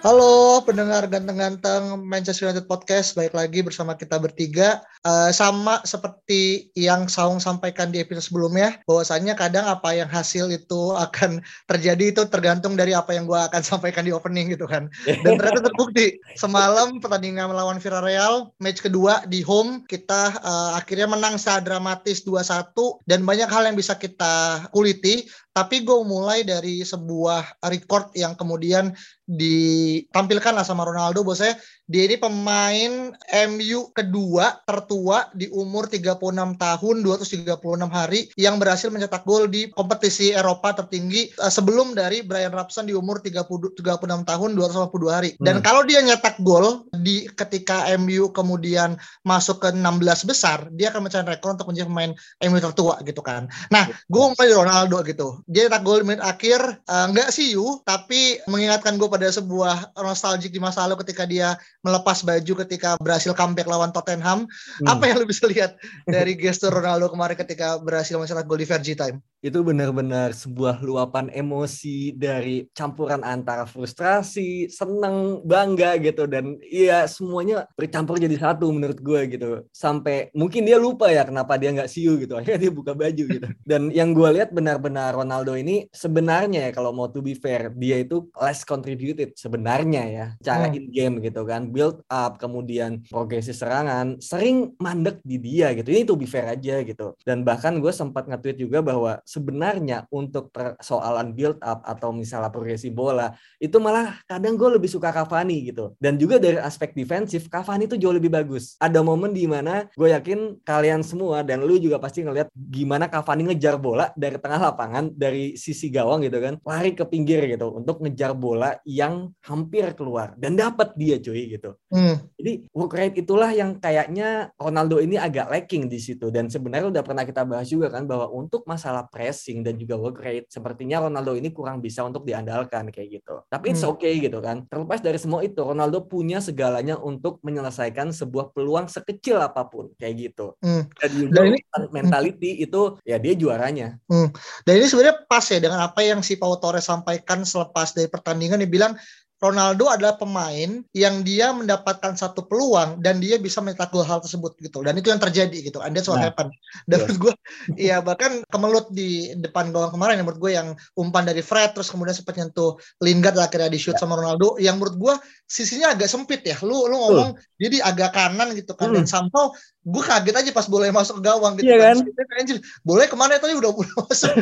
Halo pendengar ganteng-ganteng Manchester United Podcast, baik lagi bersama kita bertiga. Uh, sama seperti yang Saung sampaikan di episode sebelumnya, bahwasanya kadang apa yang hasil itu akan terjadi itu tergantung dari apa yang gue akan sampaikan di opening gitu kan. Dan ternyata terbukti semalam pertandingan melawan Villarreal, match kedua di home kita uh, akhirnya menang secara dramatis 2-1 dan banyak hal yang bisa kita kuliti. Tapi gue mulai dari sebuah record yang kemudian ditampilkan lah sama Ronaldo. Bahwasanya dia ini pemain MU kedua tertua di umur 36 tahun 236 hari yang berhasil mencetak gol di kompetisi Eropa tertinggi uh, sebelum dari Brian Robson di umur 30 36 tahun 252 hari. Dan hmm. kalau dia nyetak gol di ketika MU kemudian masuk ke 16 besar, dia akan mencapai rekor untuk menjadi pemain MU tertua gitu kan. Nah, gue mulai Ronaldo gitu. Dia nyetak gol di menit akhir uh, nggak sih you, tapi mengingatkan gue pada sebuah nostalgic di masa lalu ketika dia melepas baju ketika berhasil comeback lawan Tottenham. Hmm. Apa yang lu bisa lihat dari gestur Ronaldo kemarin ketika berhasil mencetak gol di Vergi Time? Itu benar-benar sebuah luapan emosi dari campuran antara frustrasi, seneng, bangga gitu dan iya semuanya bercampur jadi satu menurut gue gitu. Sampai mungkin dia lupa ya kenapa dia nggak siu gitu. Akhirnya dia buka baju gitu. Dan yang gue lihat benar-benar Ronaldo ini sebenarnya ya kalau mau to be fair, dia itu less contributed sebenarnya ya. Cara hmm. in game gitu kan build up, kemudian progresi serangan, sering mandek di dia gitu. Ini tuh be fair aja gitu. Dan bahkan gue sempat nge-tweet juga bahwa sebenarnya untuk persoalan build up atau misalnya progresi bola, itu malah kadang gue lebih suka Cavani gitu. Dan juga dari aspek defensif, Cavani itu jauh lebih bagus. Ada momen di mana gue yakin kalian semua dan lu juga pasti ngeliat gimana Cavani ngejar bola dari tengah lapangan, dari sisi gawang gitu kan, lari ke pinggir gitu untuk ngejar bola yang hampir keluar dan dapat dia cuy gitu gitu. Hmm. Jadi work rate itulah yang kayaknya Ronaldo ini agak lacking di situ dan sebenarnya udah pernah kita bahas juga kan bahwa untuk masalah pressing dan juga work rate sepertinya Ronaldo ini kurang bisa untuk diandalkan kayak gitu. Tapi it's hmm. okay gitu kan. Terlepas dari semua itu Ronaldo punya segalanya untuk menyelesaikan sebuah peluang sekecil apa pun kayak gitu. Hmm. Dan juga dan ini, mentality hmm. itu ya dia juaranya. Hmm. Dan ini sebenarnya pas ya dengan apa yang si Pau Torres sampaikan selepas dari pertandingan dia bilang Ronaldo adalah pemain yang dia mendapatkan satu peluang dan dia bisa mencetak gol hal tersebut gitu. Dan itu yang terjadi gitu. And that's what nah, happen dan menurut gue ya bahkan kemelut di depan gawang kemarin yang menurut gue yang umpan dari Fred terus kemudian sempat nyentuh Lingard akhirnya di shoot yeah. sama Ronaldo yang menurut gue sisinya agak sempit ya. Lu lu ngomong uh. jadi agak kanan gitu kan. Hmm. dan somehow gue kaget aja pas boleh masuk ke gawang gitu yeah, kan, kan? boleh ke mana tadi udah udah masuk.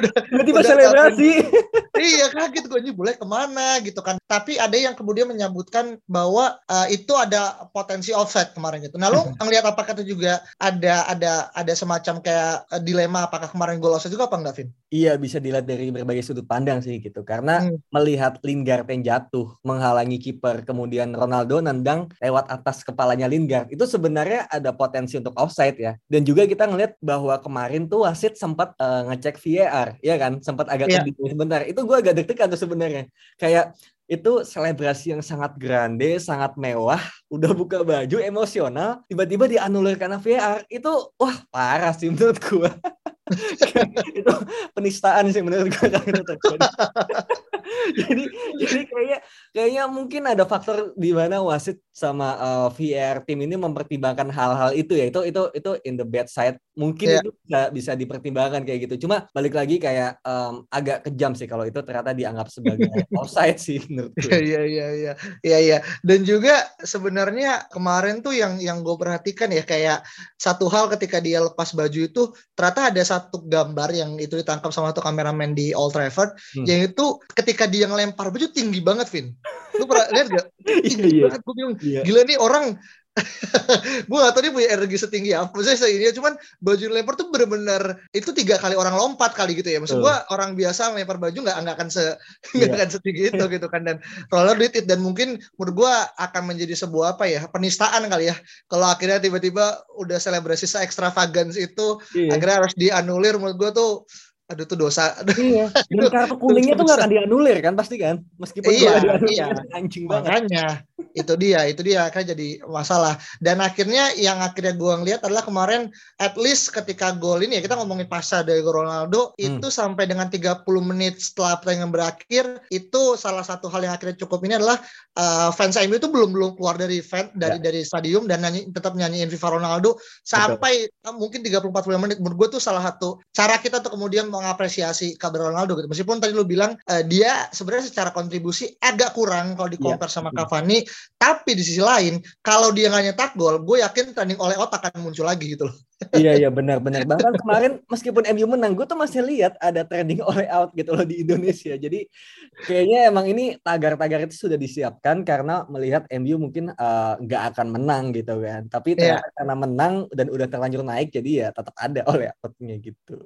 Udah tiba selebrasi. iya kaget gue ini boleh ke mana? Gitu kan. Tapi tapi ada yang kemudian menyebutkan bahwa uh, itu ada potensi offset kemarin gitu. Nah, lu ngelihat apakah itu juga ada ada ada semacam kayak uh, dilema apakah kemarin gol offset juga apa enggak, Vin? Iya, bisa dilihat dari berbagai sudut pandang sih gitu. Karena hmm. melihat Lingard yang jatuh menghalangi kiper, kemudian Ronaldo nendang lewat atas kepalanya Lingard, itu sebenarnya ada potensi untuk offside ya. Dan juga kita ngelihat bahwa kemarin tuh wasit sempat uh, ngecek VAR, ya kan? Sempat agak yeah. sebentar. Itu gue agak deg-degan tuh sebenarnya. Kayak itu selebrasi yang sangat grande, sangat mewah, udah buka baju emosional, tiba-tiba dianulir karena VR. Itu wah parah sih menurut gua. itu penistaan sih menurut gue jadi jadi kayaknya kayaknya mungkin ada faktor di mana wasit sama uh, eh, VR tim ini mempertimbangkan hal-hal itu ya itu itu itu in the bad side mungkin yeah. itu bisa bisa dipertimbangkan kayak gitu. Cuma balik lagi kayak um, agak kejam sih kalau itu ternyata dianggap sebagai offside sih menurut gue. Iya iya iya iya iya. Dan juga sebenarnya kemarin tuh yang yang gue perhatikan ya kayak satu hal ketika dia lepas baju itu ternyata ada satu gambar yang itu ditangkap sama satu kameramen di Old Trafford hmm. yang itu ketika dia ngelempar baju tinggi banget Vin. Lu pernah lihat gak? Iya, tinggi iya, banget gue bilang iya. gila nih orang gue gak tau dia punya energi setinggi apa maksudnya ini cuman baju lempar tuh bener-bener itu tiga kali orang lompat kali gitu ya. Maksud gue orang biasa lempar baju nggak nggak akan se nggak yeah. akan setinggi itu gitu kan. Dan roller did it. Dan mungkin menurut gue akan menjadi sebuah apa ya penistaan kali ya. Kalau akhirnya tiba-tiba udah selebrasi se ekstravagans itu yeah. akhirnya harus dianulir. Menurut gue tuh aduh tuh dosa. Iya. Dan kartu kuningnya tuh nggak akan dianulir kan pasti kan, meskipun iya, iya. anjing banget. Makanya itu dia, itu dia kan jadi masalah. Dan akhirnya yang akhirnya gue ngeliat adalah kemarin at least ketika gol ini ya kita ngomongin pasca dari Ronaldo hmm. itu sampai dengan 30 menit setelah pertandingan berakhir itu salah satu hal yang akhirnya cukup ini adalah uh, fans MU itu belum belum keluar dari fan dari ya. dari stadium dan nyanyi tetap nyanyiin Viva Ronaldo sampai Betul. mungkin 30 40 menit menurut gue tuh salah satu cara kita tuh kemudian mengapresiasi kabar Ronaldo gitu. Meskipun tadi lu bilang uh, dia sebenarnya secara kontribusi agak kurang kalau di compare yeah. sama Cavani, tapi di sisi lain kalau dia nggak nyetak gol, gue yakin trending oleh otak akan muncul lagi gitu loh. iya iya benar benar. Bahkan kemarin meskipun MU menang, gue tuh masih lihat ada trending oleh out gitu loh di Indonesia. Jadi kayaknya emang ini tagar-tagar itu sudah disiapkan karena melihat MU mungkin eh, nggak uh, akan menang gitu kan. Tapi yeah. karena menang dan udah terlanjur naik, jadi ya tetap ada oleh outnya gitu.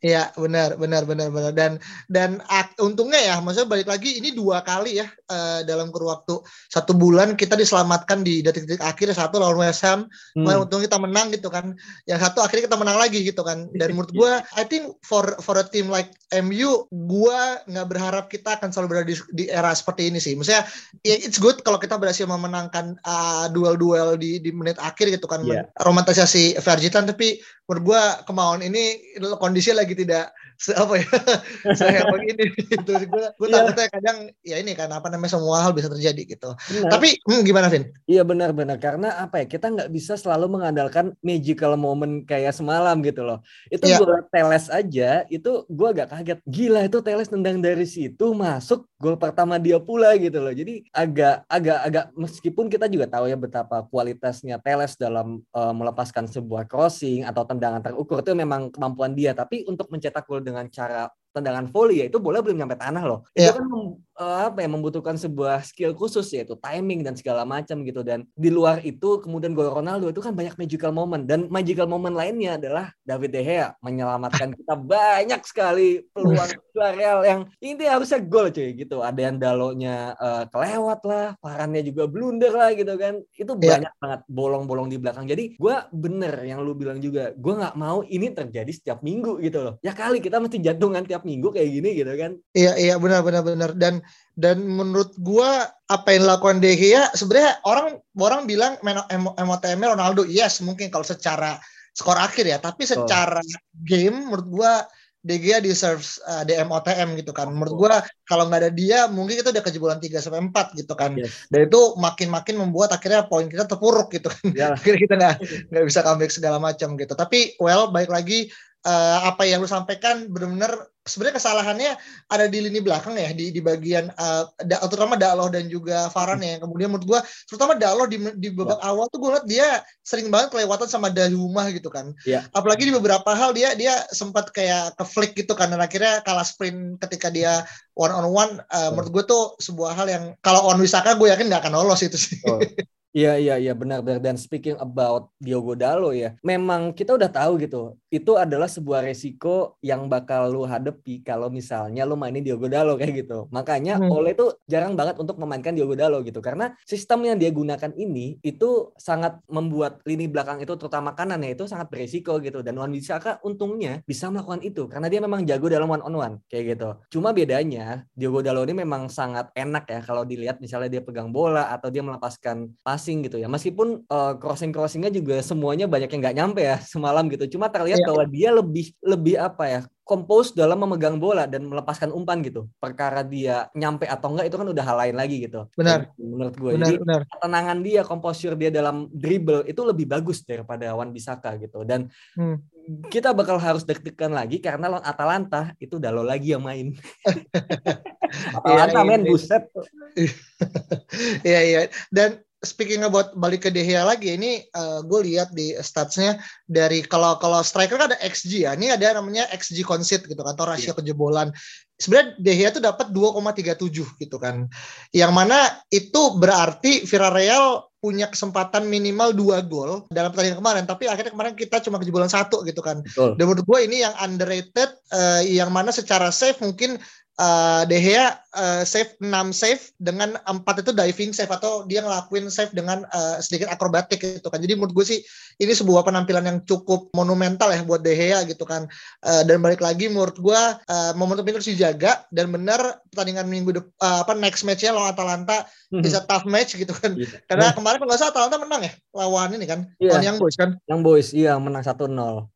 Iya benar benar benar benar. Dan dan ak, untungnya ya maksudnya balik lagi ini dua kali ya uh, dalam kurun waktu satu bulan kita diselamatkan di detik-detik akhir satu lawan West Ham hmm. untung kita menang gitu kan. Yang satu akhirnya kita menang lagi gitu kan. Dan menurut gue I think for for a team like MU gue nggak berharap kita akan selalu berada di, di era seperti ini sih. Maksudnya ya it's good kalau kita berhasil memenangkan uh, duel-duel di di menit akhir gitu kan yeah. romantisasi Vergitan tapi menurut gue kemauan ini kondisi lagi tidak se apa ya saya begini gitu gue gue yeah. takutnya kadang ya ini kan apa namanya semua hal bisa terjadi gitu benar. tapi hmm, gimana Vin? Iya benar-benar karena apa ya kita nggak bisa selalu mengandalkan magical moment kayak semalam gitu loh itu yeah. gue teles aja itu gue agak kaget gila itu teles tendang dari situ masuk gol pertama dia pula gitu loh jadi agak agak agak meskipun kita juga tahu ya betapa kualitasnya teles dalam uh, melepaskan sebuah crossing atau tendangan terukur itu memang kemampuan dia tapi untuk mencetak gol dengan cara tendangan volley ya itu bola belum nyampe tanah loh. Yeah. Itu kan uh, apa ya membutuhkan sebuah skill khusus yaitu timing dan segala macam gitu dan di luar itu kemudian gol Ronaldo itu kan banyak magical moment dan magical moment lainnya adalah David De Gea menyelamatkan kita banyak sekali peluang Real yang ini harusnya gol cuy gitu. Ada yang dalonya uh, kelewat lah, parannya juga blunder lah gitu kan. Itu yeah. banyak banget bolong-bolong di belakang. Jadi gue bener yang lu bilang juga, gue nggak mau ini terjadi setiap minggu gitu loh. Ya kali kita mesti jantungan tiap minggu kayak gini gitu kan. Iya iya benar benar benar dan dan menurut gua apa yang dilakukan De Gea sebenarnya orang orang bilang MOTM Ronaldo yes mungkin kalau secara skor akhir ya tapi secara oh. game menurut gua De Gea deserves uh, DMOTM gitu kan. Menurut gua kalau nggak ada dia mungkin kita udah kejebolan 3 sampai 4 gitu kan. Yes. Dan itu makin-makin membuat akhirnya poin kita terpuruk gitu kan. Yeah. akhirnya kita nggak nggak bisa comeback segala macam gitu. Tapi well baik lagi uh, apa yang lu sampaikan benar-benar sebenarnya kesalahannya ada di lini belakang ya di di bagian uh, da, terutama Daloh dan juga Farhan ya kemudian menurut gua terutama Daloh di di babak ya. awal tuh gue liat dia sering banget kelewatan sama Dayumah gitu kan ya. apalagi di beberapa hal dia dia sempat kayak ke flick gitu kan dan akhirnya kalah sprint ketika dia one on one uh, menurut gue tuh sebuah hal yang kalau on Wisaka gue yakin nggak akan lolos itu sih oh. Iya iya iya benar benar dan speaking about Diogo Dalo ya, memang kita udah tahu gitu. Itu adalah sebuah resiko yang bakal lu hadapi kalau misalnya lu mainin Diogo Dalo kayak gitu. Makanya hmm. Ole itu jarang banget untuk memainkan Diogo Dalo gitu karena sistem yang dia gunakan ini itu sangat membuat lini belakang itu terutama kanan ya itu sangat beresiko gitu dan Wan Bisaka untungnya bisa melakukan itu karena dia memang jago dalam one on one kayak gitu. Cuma bedanya Diogo Dalo ini memang sangat enak ya kalau dilihat misalnya dia pegang bola atau dia melepaskan pas passing gitu ya. Meskipun uh, crossing-crossingnya juga semuanya banyak yang nggak nyampe ya semalam gitu. Cuma terlihat yeah. bahwa dia lebih lebih apa ya kompos dalam memegang bola dan melepaskan umpan gitu. Perkara dia nyampe atau enggak itu kan udah hal lain lagi gitu. Benar. Menurut gue. Benar, Jadi benar. ketenangan dia, komposur dia dalam dribble itu lebih bagus daripada Wan Bisaka gitu. Dan hmm kita bakal harus deg-degan lagi karena lawan Atalanta itu udah lo lagi yang main. Atalanta Iya, main iya. buset. Iya iya. Dan speaking about balik ke De Gea lagi ini gue lihat di statsnya dari kalau kalau striker kan ada XG ya. Ini ada namanya XG concede gitu kan atau rasio kejebolan. Sebenarnya De Gea tuh dapat 2,37 gitu kan. Yang mana itu berarti Villarreal punya kesempatan minimal dua gol dalam pertandingan kemarin tapi akhirnya kemarin kita cuma kejebolan satu gitu kan Betul. dan menurut gue ini yang underrated eh, yang mana secara save mungkin eh, De Gea eh, save 6 save dengan 4 itu diving save atau dia ngelakuin save dengan eh, sedikit akrobatik gitu kan. Jadi menurut gue sih ini sebuah penampilan yang cukup monumental ya buat De Gea gitu kan. Eh, dan balik lagi menurut gue eh, momentum ini harus dijaga dan benar pertandingan minggu depan apa next matchnya lawan Atalanta bisa tough match gitu kan. Iya. Karena kemarin kalau salah Atalanta menang ya lawan ini kan. Iya. Lawan Young Boys kan. Yang boys, iya menang 1-0.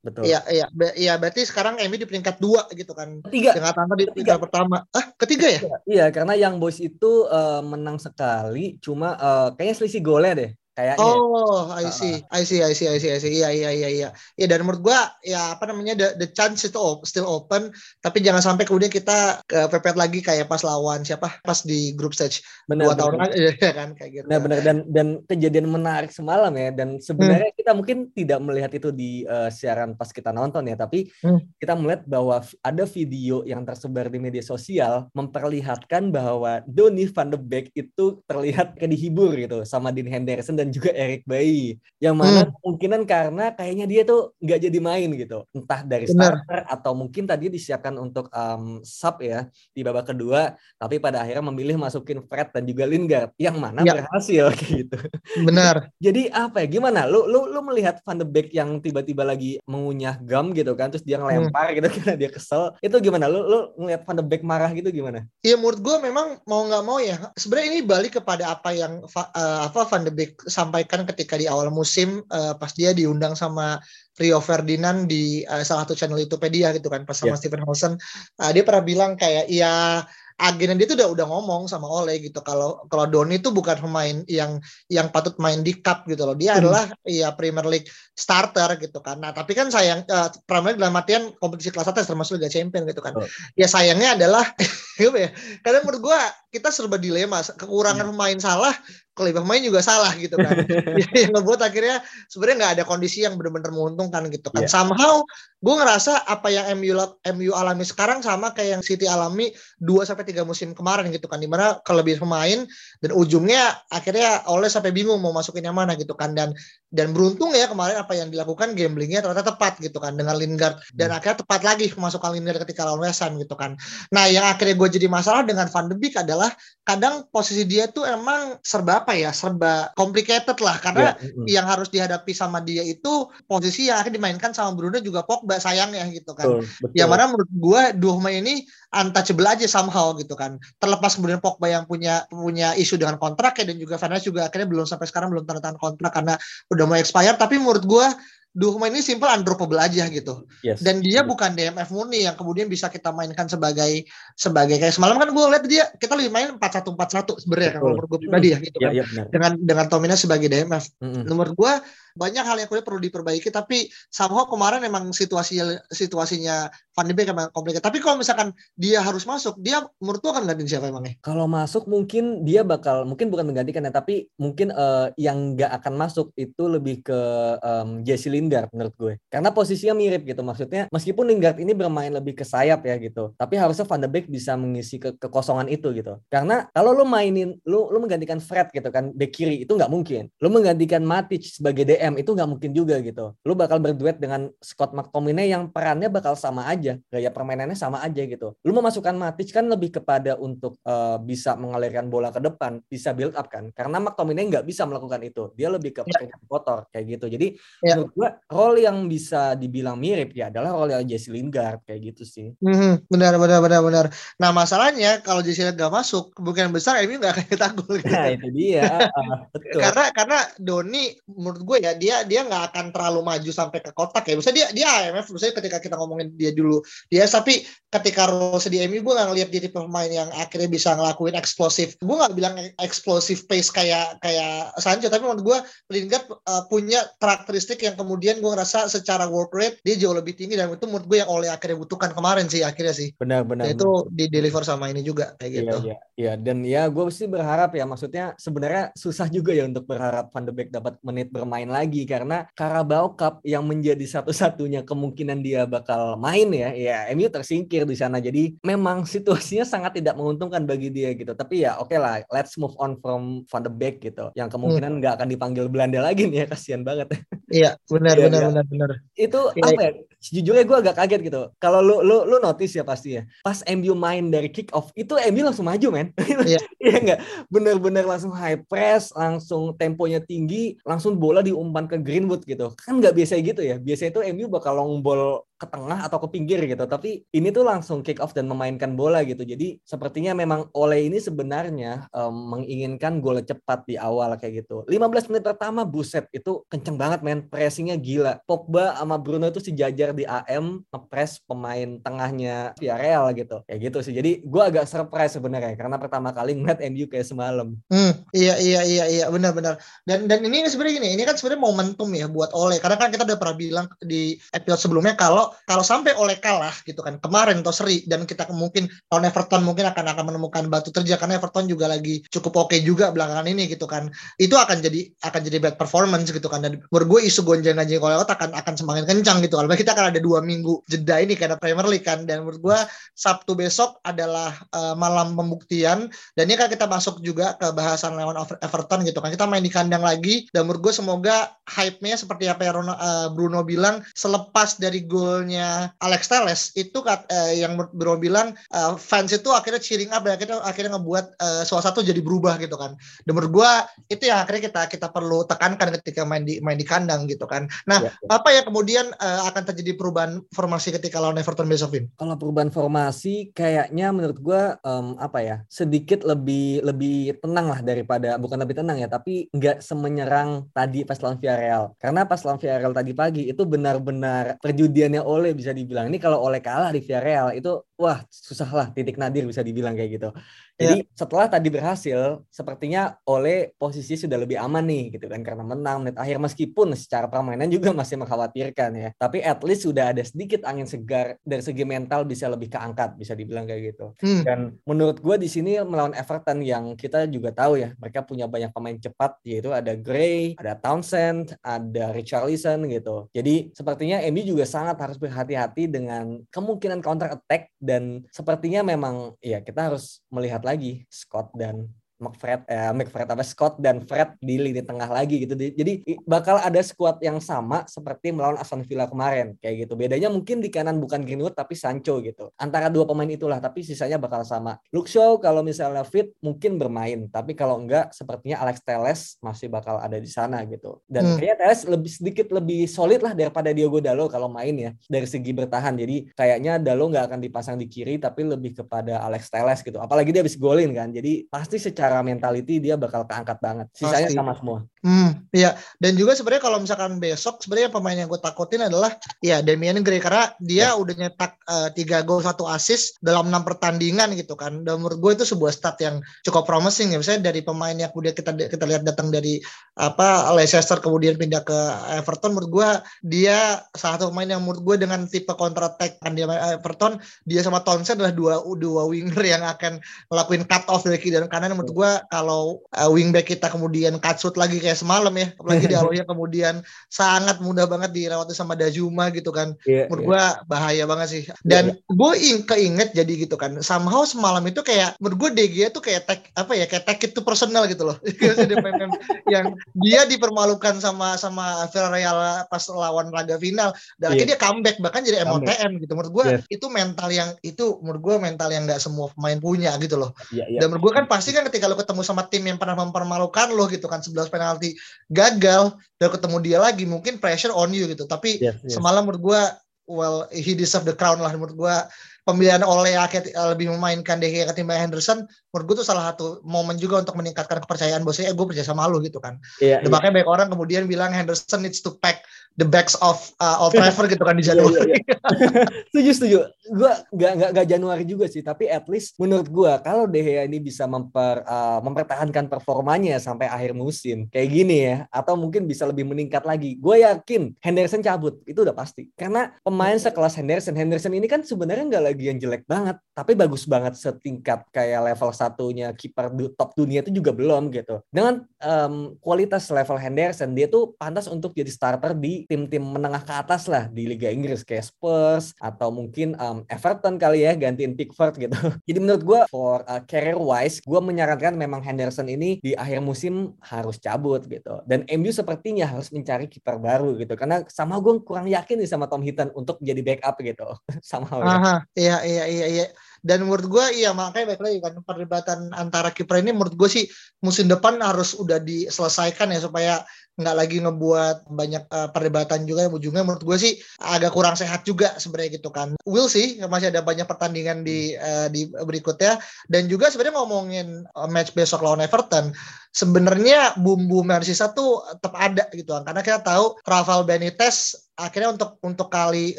Betul. Iya, iya, Be- iya. Berarti sekarang MU di peringkat dua gitu kan. Ketiga. Dengan Atalanta di peringkat pertama. Ah, ketiga ya? Iya, karena yang boys itu eh, menang sekali, cuma eh, kayaknya selisih golnya deh. Kayaknya. Oh, I see, I see, I see, I see, I see. Iya, iya, iya, iya. Ya dan menurut gua ya apa namanya the, the chance itu op- still open, tapi jangan sampai kemudian kita ke pepet lagi kayak pas lawan siapa? Pas di group stage benar, dua tahun benar. lagi ya kan kayak gitu. Benar-benar dan dan kejadian menarik semalam ya dan sebenarnya kita mungkin tidak melihat itu di eh, siaran pas kita nonton ya tapi Hmm. kita melihat bahwa ada video yang tersebar di media sosial memperlihatkan bahwa Donny van de Beek itu terlihat kayak dihibur gitu sama Dean Henderson dan juga Eric Bailly yang mana kemungkinan karena kayaknya dia tuh nggak jadi main gitu entah dari Benar. starter atau mungkin tadi disiapkan untuk um, sub ya di babak kedua tapi pada akhirnya memilih masukin Fred dan juga Lingard yang mana Ya. berhasil gitu. Benar. Jadi apa ya gimana? Lu lu lu melihat Van de Beek yang tiba-tiba lagi mengunyah gum gitu kan terus dia ngelempar gitu karena dia kesel. Itu gimana? Lu lu ngelihat Van de Beek marah gitu gimana? Iya menurut gue memang mau nggak mau ya sebenarnya ini balik kepada apa yang eh, apa Van de Beek sampaikan ketika di awal musim eh, pas dia diundang sama Rio Ferdinand di eh, salah satu channel Youtubepedia gitu kan pas sama Ya. Stephen Hawson Eh, dia pernah bilang kayak ya agennya dia tuh udah udah ngomong sama Ole gitu kalau kalau Doni itu bukan pemain yang yang patut main di cup gitu loh dia Hmm. adalah ya Premier League starter gitu kan nah tapi kan sayang eh, Premier League dalam artian kompetisi kelas atas termasuk Liga Champion gitu kan Betul. ya sayangnya adalah ya? Karena menurut gua kita serba dilema. Kekurangan pemain salah, kelebihan pemain juga salah gitu kan. yang ngebuat akhirnya sebenarnya nggak ada kondisi yang benar-benar menguntungkan gitu kan. Iya. Somehow gue ngerasa apa yang MU MU alami sekarang sama kayak yang City alami 2 sampai 3 musim kemarin gitu kan. Di mana kelebihan pemain dan ujungnya akhirnya oleh sampai bingung mau masukin yang mana gitu kan dan dan beruntung ya kemarin apa yang dilakukan gamblingnya ternyata tepat gitu kan dengan Lingard dan akhirnya tepat lagi kemasukan Lingard ketika lawan West Ham gitu kan. Nah, yang akhirnya gue jadi masalah dengan Van de Beek adalah kadang posisi dia tuh emang serba apa ya, serba complicated lah karena mm-mm. yang harus dihadapi sama dia itu posisi yang akhirnya dimainkan sama Bruno juga Pogba sayangnya gitu kan. betul, betul. Yang mana menurut gue dua pemain ini untouchable aja somehow gitu kan. Terlepas kemudian Pogba yang punya punya isu dengan kontrak ya dan juga Dijk juga akhirnya belum sampai sekarang belum tanda tangan kontrak karena udah mau expired tapi menurut gue dua pemain ini simple undroppable aja gitu Yes. dan dia bukan DMF murni yang kemudian bisa kita mainkan sebagai sebagai kayak semalam kan gue lihat dia kita lebih main 4-1-4-1 sebenarnya kan kalau menurut gue pribadi ya gitu Iya, kan iya benar. dengan dengan Tomina sebagai DMF Mm-mm. menurut gue banyak hal yang kemudian perlu diperbaiki tapi somehow kemarin emang situasi situasinya Van de Beek emang komplika. Tapi kalau misalkan dia harus masuk dia menurut gue akan gantiin siapa emangnya? Kalau masuk mungkin dia bakal mungkin bukan menggantikan ya tapi mungkin eh, yang nggak akan masuk itu lebih ke em, Jesse Lingard menurut gue. Karena posisinya mirip gitu maksudnya meskipun Lingard ini bermain lebih ke sayap ya gitu tapi harusnya Van de Beek bisa mengisi ke kekosongan itu gitu. Karena kalau lu mainin lu lu menggantikan Fred gitu kan bek kiri itu nggak mungkin. Lu menggantikan Matic sebagai DM itu nggak mungkin juga gitu. Lu bakal berduet dengan Scott McTominay yang perannya bakal sama aja gaya permainannya sama aja gitu. Lu memasukkan Matic kan lebih kepada untuk eh, bisa mengalirkan bola ke depan bisa build up kan. Karena McTominay nggak bisa melakukan itu. Dia lebih ke Ya. peringkat kotor kayak gitu. Jadi Ya. menurut gua role yang bisa dibilang mirip ya adalah role yang Jesse Lingard kayak gitu sih. Mhm, benar benar benar benar. Nah masalahnya kalau Jesse Lingard gak masuk kemungkinan besar MU gak akan cetak gol gitu. Nah itu dia. Ah, betul. Karena karena Doni menurut gue ya dia dia nggak akan terlalu maju sampai ke kotak ya. Misalnya dia dia AMF misalnya ketika kita ngomongin dia dulu dia tapi ketika Rose di MU gue nggak ngeliat dia tipe pemain yang akhirnya bisa ngelakuin eksplosif. Gue nggak bilang eksplosif pace kayak kayak Sancho tapi menurut gue Lingard uh, punya karakteristik yang kemudian gue ngerasa secara work rate dia jauh lebih tinggi dan itu menurut gue yang oleh akhirnya butuhkan kemarin sih akhirnya sih. Benar-benar itu di deliver sama ini juga kayak iya, gitu. iya, iya. dan ya gue sih berharap ya maksudnya sebenarnya susah juga ya untuk berharap Van de Beek dapat menit bermain lagi. Karena Carabao Cup yang menjadi satu-satunya kemungkinan dia bakal main ya ya MU tersingkir di sana jadi memang situasinya sangat tidak menguntungkan bagi dia gitu tapi ya oke okay lah let's move on from Van de Beek gitu yang kemungkinan hmm. nggak hmm. akan dipanggil Belanda lagi nih ya kasihan banget iya benar iya, benar iya. benar benar itu iya. apa ya sejujurnya gue agak kaget gitu kalau lu lu lu notice ya pasti ya pas MU main dari kick off itu MU langsung maju men iya yeah. enggak bener-bener langsung high press langsung temponya tinggi langsung bola diumpan ke Greenwood gitu kan nggak biasa gitu ya biasa itu MU bakal long ball ke tengah atau ke pinggir gitu. Tapi ini tuh langsung kick off dan memainkan bola gitu. Jadi sepertinya memang Ole ini sebenarnya um, menginginkan gol cepat di awal kayak gitu. 15 menit pertama buset itu kenceng banget men. Pressingnya gila. Pogba sama Bruno itu sejajar di AM ngepres pemain tengahnya Villarreal gitu. Kayak gitu sih. Jadi gue agak surprise sebenarnya karena pertama kali ngeliat MU kayak semalam. Hmm, iya iya iya iya benar-benar. Dan dan ini sebenarnya gini, ini kan sebenarnya momentum ya buat Ole karena kan kita udah pernah bilang di episode sebelumnya kalau kalau sampai oleh kalah gitu kan kemarin atau seri dan kita mungkin tahun Everton mungkin akan akan menemukan batu terjal karena Everton juga lagi cukup oke okay juga belakangan ini gitu kan itu akan jadi akan jadi bad performance gitu kan dan menurut gue isu gonjang ganjing oleh akan akan semakin kencang gitu kalau kita akan ada dua minggu jeda ini karena Premier League kan dan menurut gue Sabtu besok adalah uh, malam pembuktian dan ini kan kita masuk juga ke bahasan lawan Everton gitu kan kita main di kandang lagi dan menurut gue semoga hype-nya seperti apa yang uh, Bruno bilang selepas dari golnya Alex Teles itu kat, uh, yang Bro bilang uh, fans itu akhirnya cheering up dan akhirnya akhirnya ngebuat uh, suasana tuh jadi berubah gitu kan. Dan menurut gua itu yang akhirnya kita kita perlu tekankan ketika main di main di kandang gitu kan. Nah, ya, ya. apa ya kemudian uh, akan terjadi perubahan formasi ketika lawan Everton besok ini? Kalau perubahan formasi kayaknya menurut gua um, apa ya? sedikit lebih lebih tenang lah daripada bukan lebih tenang ya, tapi nggak semenyerang tadi pas lawan Villarreal. Karena pas lawan Villarreal tadi pagi itu benar-benar perjudiannya oleh bisa dibilang ini kalau oleh kalah di Villarreal itu wah susah lah titik nadir bisa dibilang kayak gitu. Jadi yeah. setelah tadi berhasil, sepertinya oleh posisi sudah lebih aman nih gitu kan karena menang menit akhir meskipun secara permainan juga masih mengkhawatirkan ya. Tapi at least sudah ada sedikit angin segar dari segi mental bisa lebih keangkat bisa dibilang kayak gitu. Hmm. Dan menurut gue di sini melawan Everton yang kita juga tahu ya mereka punya banyak pemain cepat yaitu ada Gray, ada Townsend, ada Richarlison gitu. Jadi sepertinya MU juga sangat harus berhati-hati dengan kemungkinan counter attack dan sepertinya memang ya kita harus melihat lagi Scott dan McFred, eh, McFred apa Scott dan Fred di lini tengah lagi gitu. Jadi bakal ada squad yang sama seperti melawan Aston Villa kemarin kayak gitu. Bedanya mungkin di kanan bukan Greenwood tapi Sancho gitu. Antara dua pemain itulah tapi sisanya bakal sama. Luke Shaw kalau misalnya fit mungkin bermain, tapi kalau enggak sepertinya Alex Teles masih bakal ada di sana gitu. Dan hmm. kayaknya Teles lebih sedikit lebih solid lah daripada Diogo Dalo kalau main ya dari segi bertahan. Jadi kayaknya Dalo nggak akan dipasang di kiri tapi lebih kepada Alex Teles gitu. Apalagi dia habis golin kan. Jadi pasti secara secara mentality dia bakal keangkat banget. Sisanya Pasti. sama semua. Hmm, iya. Dan juga sebenarnya kalau misalkan besok sebenarnya pemain yang gue takutin adalah ya Damian Gray karena dia ya. udah nyetak uh, tiga gol satu assist dalam enam pertandingan gitu kan. Dan menurut gue itu sebuah stat yang cukup promising ya. Misalnya dari pemain yang kemudian kita kita lihat datang dari apa Leicester kemudian pindah ke Everton menurut gue dia salah satu pemain yang menurut gue dengan tipe counter attack kan dia Everton dia sama Townsend adalah dua dua winger yang akan melakukan cut off dari kiri dan kanan menurut gue gue kalau uh, wingback kita kemudian cut shoot lagi kayak semalam ya apalagi di awalnya kemudian sangat mudah banget dirawati sama Dajuma gitu kan yeah, menurut yeah. gue bahaya banget sih dan yeah, yeah. gue ing keinget jadi gitu kan somehow semalam itu kayak menurut gue DG tuh kayak tag apa ya kayak take itu personal gitu loh yang dia dipermalukan sama sama Villarreal pas lawan laga final dan yeah. akhirnya dia comeback bahkan jadi MOTM gitu menurut gue yeah. itu mental yang itu menurut gue mental yang nggak semua pemain punya gitu loh yeah, yeah. dan menurut gue kan pasti kan ketika lo ketemu sama tim yang pernah mempermalukan lo gitu kan 11 penalti gagal dan ketemu dia lagi mungkin pressure on you gitu tapi yes, yes. semalam menurut gue well he deserve the crown lah menurut gue pemilihan oleh akhir lebih memainkan De Gea ketimbang Henderson menurut gue tuh salah satu momen juga untuk meningkatkan kepercayaan bosnya eh gue percaya sama lu gitu kan iya, Dan iya. makanya banyak orang kemudian bilang Henderson needs to pack the backs of uh, Old Trafford gitu kan di iya, iya, Januari. Iya, setuju setuju. Gue gak, gak, gak Januari juga sih, tapi at least menurut gue kalau De Gea ini bisa memper, uh, mempertahankan performanya sampai akhir musim kayak gini ya, atau mungkin bisa lebih meningkat lagi. Gue yakin Henderson cabut itu udah pasti. Karena pemain sekelas Henderson, Henderson ini kan sebenarnya nggak lagi yang jelek banget, tapi bagus banget setingkat kayak level satunya kiper top dunia itu juga belum gitu. Dengan um, kualitas level Henderson, dia tuh pantas untuk jadi starter di tim-tim menengah ke atas lah di Liga Inggris kayak Spurs atau mungkin um, Everton kali ya gantiin Pickford gitu. Jadi menurut gue for uh, career wise gue menyarankan memang Henderson ini di akhir musim harus cabut gitu. Dan MU sepertinya harus mencari kiper baru gitu karena sama gue kurang yakin nih sama Tom Hinton untuk jadi backup gitu. sama ya. iya iya iya iya dan menurut gue iya makanya baik lagi kan perdebatan antara kiper ini menurut gue sih musim depan harus udah diselesaikan ya supaya nggak lagi ngebuat banyak uh, perdebatan juga yang ujungnya menurut gue sih agak kurang sehat juga sebenarnya gitu kan. Will sih masih ada banyak pertandingan di uh, di berikutnya dan juga sebenarnya ngomongin uh, match besok lawan Everton sebenarnya bumbu Merseyside tuh tetap ada gitu kan karena kita tahu Rafael Benitez akhirnya untuk untuk kali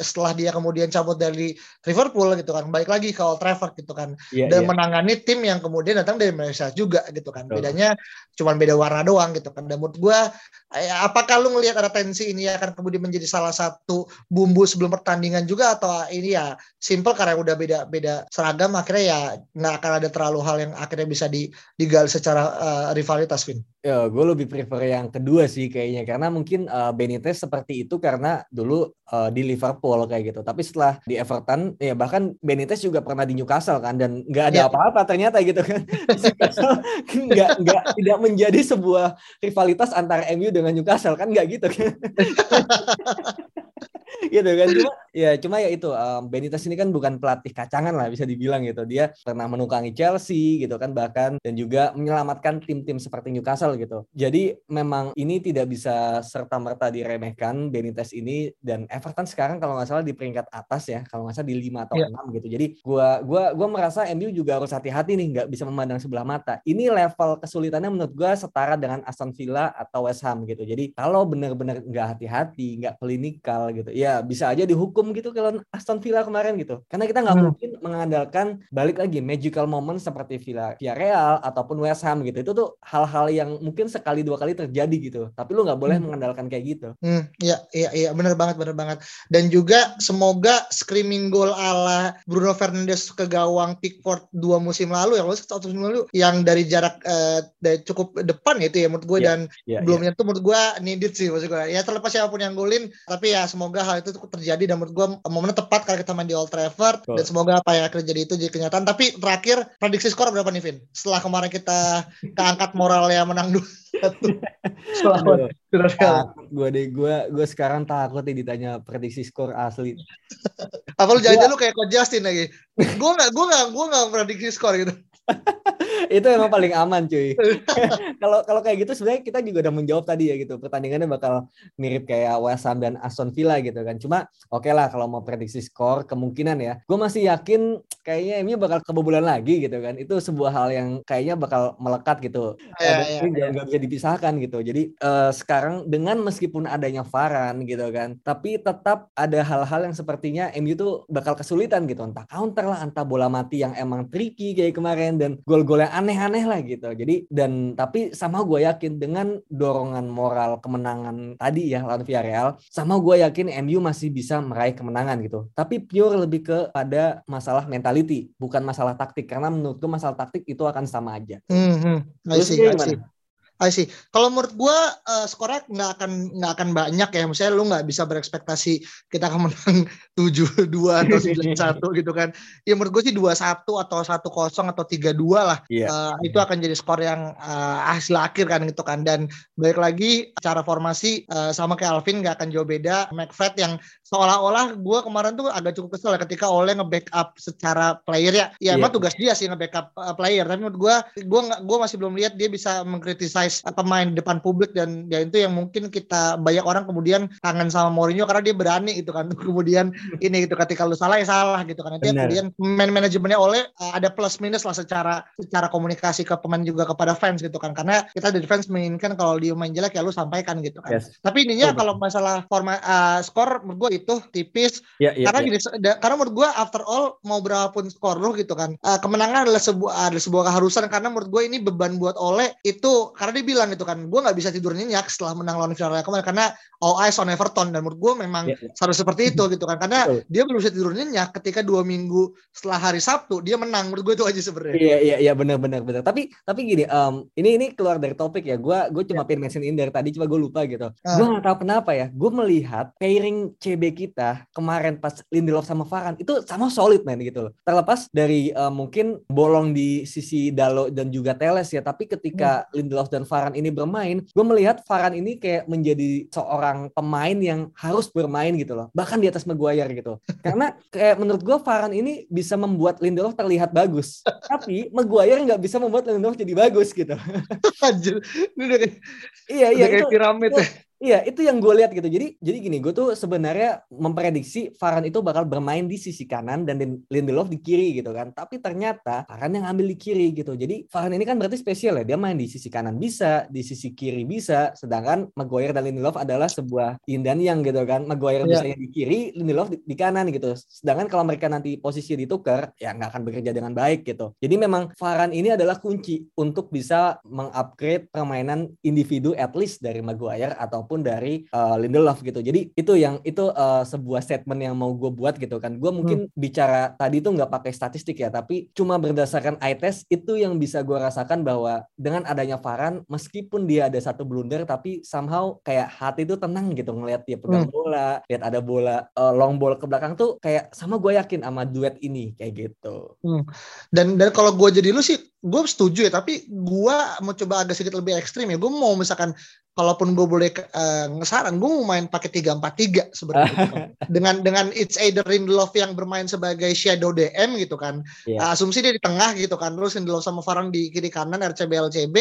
setelah dia kemudian cabut dari Liverpool gitu kan balik lagi ke Old Trafford gitu kan. Yeah, dan yeah. menangani tim yang kemudian datang dari Malaysia juga gitu kan. Bedanya cuma beda warna doang gitu kan. Dan menurut gue eh, apakah lu ngelihat ada tensi ini akan kemudian menjadi salah satu bumbu sebelum pertandingan juga? Atau ini ya simple karena udah beda beda seragam akhirnya ya nggak akan ada terlalu hal yang akhirnya bisa digali secara uh, rivalitas Vin. Ya, gue lebih prefer yang kedua sih kayaknya karena mungkin uh, Benitez seperti itu karena dulu uh, di Liverpool kayak gitu. Tapi setelah di Everton, ya bahkan Benitez juga pernah di Newcastle kan dan nggak ada iya. apa-apa ternyata gitu kan. nggak nggak tidak menjadi sebuah rivalitas antara MU dengan Newcastle kan nggak gitu kan. gitu kan cuma ya cuma ya itu um, Benitez ini kan bukan pelatih kacangan lah bisa dibilang gitu. Dia pernah menukangi Chelsea gitu kan bahkan dan juga menyelamatkan tim-tim seperti Newcastle gitu. Jadi memang ini tidak bisa serta merta diremehkan Benitez ini dan Everton sekarang kalau nggak salah di peringkat atas ya kalau nggak salah di lima atau iya. enam gitu. Jadi gua gua gua merasa MU juga harus hati-hati nih nggak bisa memandang sebelah mata. Ini level kesulitannya menurut gua setara dengan Aston Villa atau West Ham gitu. Jadi kalau benar-benar nggak hati-hati nggak klinikal gitu ya bisa aja dihukum gitu kalau Aston Villa kemarin gitu. Karena kita nggak hmm. mungkin mengandalkan balik lagi magical moment seperti Villa Real ataupun West Ham gitu. Itu tuh hal-hal yang mungkin sekali dua kali terjadi gitu. Tapi lu nggak boleh hmm. mengandalkan kayak gitu. Hmm, iya iya iya benar banget benar banget. Dan juga semoga screaming goal ala Bruno Fernandes ke gawang Pickford dua musim lalu ya, satu musim lalu yang dari jarak uh, dari cukup depan itu ya menurut gue yeah, dan yeah, belumnya yeah. tuh menurut gue needed sih maksud gue. Ya terlepas siapa pun yang golin, tapi ya semoga hal itu terjadi dan menurut gue momennya tepat kalau kita main di Old Trafford. Oh. dan semoga apa yang akan terjadi itu jadi kenyataan. Tapi terakhir prediksi skor berapa nih Vin? Setelah kemarin kita keangkat moralnya menang dua setelah gue deh. Gue gue sekarang takut nih ditanya prediksi skor asli. Apa lu jangan lu kayak Coach Justin lagi? Gue nggak gue nggak gue nggak prediksi skor gitu itu emang paling aman cuy. Kalau kalau kayak gitu sebenarnya kita juga udah menjawab tadi ya gitu. Pertandingannya bakal mirip kayak West Ham dan Aston Villa gitu kan. Cuma oke okay lah kalau mau prediksi skor kemungkinan ya. Gue masih yakin kayaknya ini bakal kebobolan lagi gitu kan. Itu sebuah hal yang kayaknya bakal melekat gitu. Ya, ya, ya. nggak bisa dipisahkan gitu. Jadi uh, sekarang dengan meskipun adanya Varan gitu kan tapi tetap ada hal-hal yang sepertinya MU tuh bakal kesulitan gitu. Entah counter lah entah bola mati yang emang tricky kayak kemarin dan gol-gol yang aneh-aneh lah gitu. Jadi dan tapi sama gue yakin dengan dorongan moral kemenangan tadi ya lawan Villarreal, sama gue yakin MU masih bisa meraih kemenangan gitu. Tapi pure lebih ke pada masalah mentality, bukan masalah taktik karena menurut gue masalah taktik itu akan sama aja. Mm -hmm. Terus gimana? I see. Kalau menurut gue uh, skornya nggak akan nggak akan banyak ya. Misalnya lu nggak bisa berekspektasi kita akan menang tujuh dua atau sembilan satu gitu kan. Ya menurut gue sih dua satu atau satu kosong atau tiga dua lah. Yeah. Uh, itu akan jadi skor yang uh, hasil akhir kan gitu kan. Dan balik lagi cara formasi uh, sama kayak Alvin nggak akan jauh beda. McFred yang seolah-olah gue kemarin tuh agak cukup kesel ya ketika oleh nge-backup secara player ya. Ya yeah. emang tugas dia sih nge-backup uh, player. Tapi menurut gue gue gue masih belum lihat dia bisa mengkritisi surprise pemain di depan publik dan ya itu yang mungkin kita banyak orang kemudian kangen sama Mourinho karena dia berani gitu kan kemudian ini gitu ketika lu salah ya salah gitu kan nanti kemudian man manajemennya oleh uh, ada plus minus lah secara secara komunikasi ke pemain juga kepada fans gitu kan karena kita dari fans menginginkan kalau dia main jelek ya lu sampaikan gitu kan yes. tapi ininya kalau masalah forma uh, skor menurut gue itu tipis yeah, yeah, karena yeah. Gini, karena menurut gue after all mau berapapun skor lu gitu kan uh, kemenangan adalah sebuah ada sebuah keharusan karena menurut gue ini beban buat Oleh itu karena dia bilang gitu kan gue nggak bisa tidur nyenyak setelah menang lawan Villarreal kemarin karena all eyes on Everton dan menurut gue memang yeah, yeah. harus seperti itu gitu kan karena Betul. dia belum bisa tidur nyenyak ketika dua minggu setelah hari Sabtu dia menang menurut gue itu aja sebenarnya iya iya iya benar benar benar tapi tapi gini um, ini ini keluar dari topik ya gue gue cuma yeah. pengen mention ini dari tadi cuma gue lupa gitu uh. gue nggak tahu kenapa ya gue melihat pairing CB kita kemarin pas Lindelof sama Varane itu sama solid man gitu loh terlepas dari uh, mungkin bolong di sisi Dalo dan juga Teles ya tapi ketika hmm. Lindelof dan Varane ini bermain gue melihat Varane ini kayak menjadi seorang pemain yang harus bermain gitu loh. Bahkan di atas Maguire gitu. Karena kayak menurut gue Varane ini bisa membuat Lindelof terlihat bagus. Tapi Maguire nggak bisa membuat Lindelof jadi bagus gitu. Anjir. Ini udah kayak, iya, iya, kayak piramid ya. Iya, itu yang gue lihat gitu. Jadi jadi gini, gue tuh sebenarnya memprediksi Varane itu bakal bermain di sisi kanan dan Lindelof di kiri gitu kan. Tapi ternyata Varane yang ambil di kiri gitu. Jadi Varane ini kan berarti spesial ya. Dia main di sisi kanan bisa, di sisi kiri bisa. Sedangkan Maguire dan Lindelof adalah sebuah yin dan yang gitu kan. Maguire yeah. bisa di kiri, Lindelof di, di kanan gitu. Sedangkan kalau mereka nanti posisi ditukar, ya nggak akan bekerja dengan baik gitu. Jadi memang Varane ini adalah kunci untuk bisa mengupgrade permainan individu at least dari Maguire atau maupun dari uh, Lindelof gitu. Jadi itu yang itu uh, sebuah statement yang mau gue buat gitu kan. Gue mungkin hmm. bicara tadi itu nggak pakai statistik ya, tapi cuma berdasarkan eye test itu yang bisa gue rasakan bahwa dengan adanya Varan meskipun dia ada satu blunder tapi somehow kayak hati itu tenang gitu ngelihat dia pegang hmm. bola, lihat ada bola uh, long ball ke belakang tuh kayak sama gue yakin sama duet ini kayak gitu. Hmm. Dan dan kalau gue jadi lu sih gue setuju ya tapi gue mau coba agak sedikit lebih ekstrim ya gue mau misalkan kalaupun gue boleh uh, ngesaran gue mau main pakai tiga empat tiga sebenarnya dengan dengan it's either Lindelof yang bermain sebagai shadow DM gitu kan. Yeah. Iya. uh, asumsi dia di tengah gitu kan. Terus Lindelof sama Varane di kiri kanan RCB LCB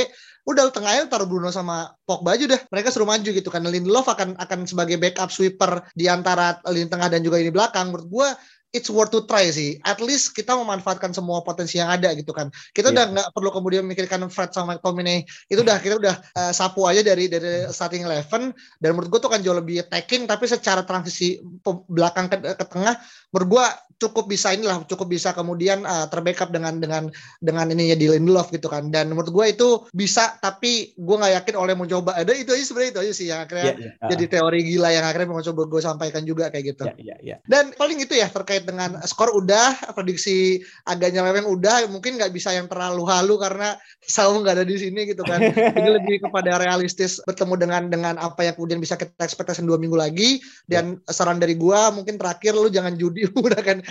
udah tengahnya taruh Bruno sama Pogba aja deh mereka suruh maju gitu kan. Lindelof akan akan sebagai backup sweeper di antara lini tengah dan juga ini belakang. Menurut gue it's worth to try sih. At least kita memanfaatkan semua potensi yang ada gitu kan. Kita yeah. udah nggak perlu kemudian memikirkan Fred sama McTominay. Itu udah kita udah uh, sapu aja dari dari starting eleven. Dan menurut gue tuh kan jauh lebih attacking. Tapi secara transisi belakang ke, ke tengah, menurut gue cukup bisa inilah cukup bisa kemudian uh, terbackup dengan dengan dengan ininya di Lindelof gitu kan dan menurut gue itu bisa tapi gue nggak yakin oleh mau coba ada itu aja sebenarnya itu aja sih yang akhirnya yeah, yeah. jadi teori gila yang akhirnya mau coba gue sampaikan juga kayak gitu yeah, yeah, yeah. dan paling itu ya terkait dengan skor udah prediksi agak nyeleweng udah mungkin nggak bisa yang terlalu halu karena Saung nggak ada di sini gitu kan. Jadi lebih kepada realistis bertemu dengan dengan apa yang kemudian bisa kita ekspektasi dua minggu lagi. Dan saran dari gue mungkin terakhir lu jangan judi udah kan.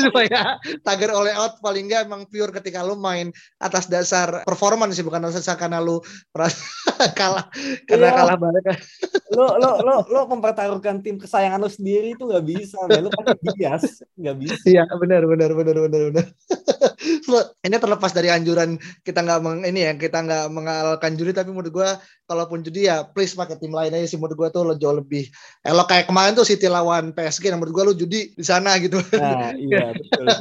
Supaya tagar oleh out. Paling nggak emang pure ketika lu main atas dasar performance sih bukan atas dasar karena lu kalah karena iya. kalah balik. lo lo lo lo mempertaruhkan tim kesayangan lo sendiri itu nggak bisa lo pasti bias nggak bisa. Iya benar benar benar benar benar ini terlepas dari anjuran kita nggak meng ini ya kita nggak mengalahkan juri tapi menurut gue kalaupun judi ya please pakai tim lain aja sih. Menurut gue tuh lo jauh lebih elok kayak kemarin tuh City lawan PSG menurut gue lo judi di sana gitu. Nah, iya betul.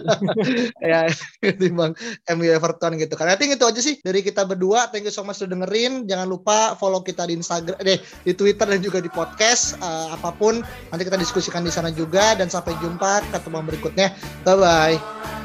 Ya ketimbang MU Everton gitu. Kan I think itu aja sih dari kita berdua. Thank you so much sudah dengerin. Jangan lupa follow kita di Instagram deh di Twitter dan juga di podcast uh, apa pun. Nanti kita diskusikan di sana juga. Dan sampai jumpa ketemu berikutnya. Bye bye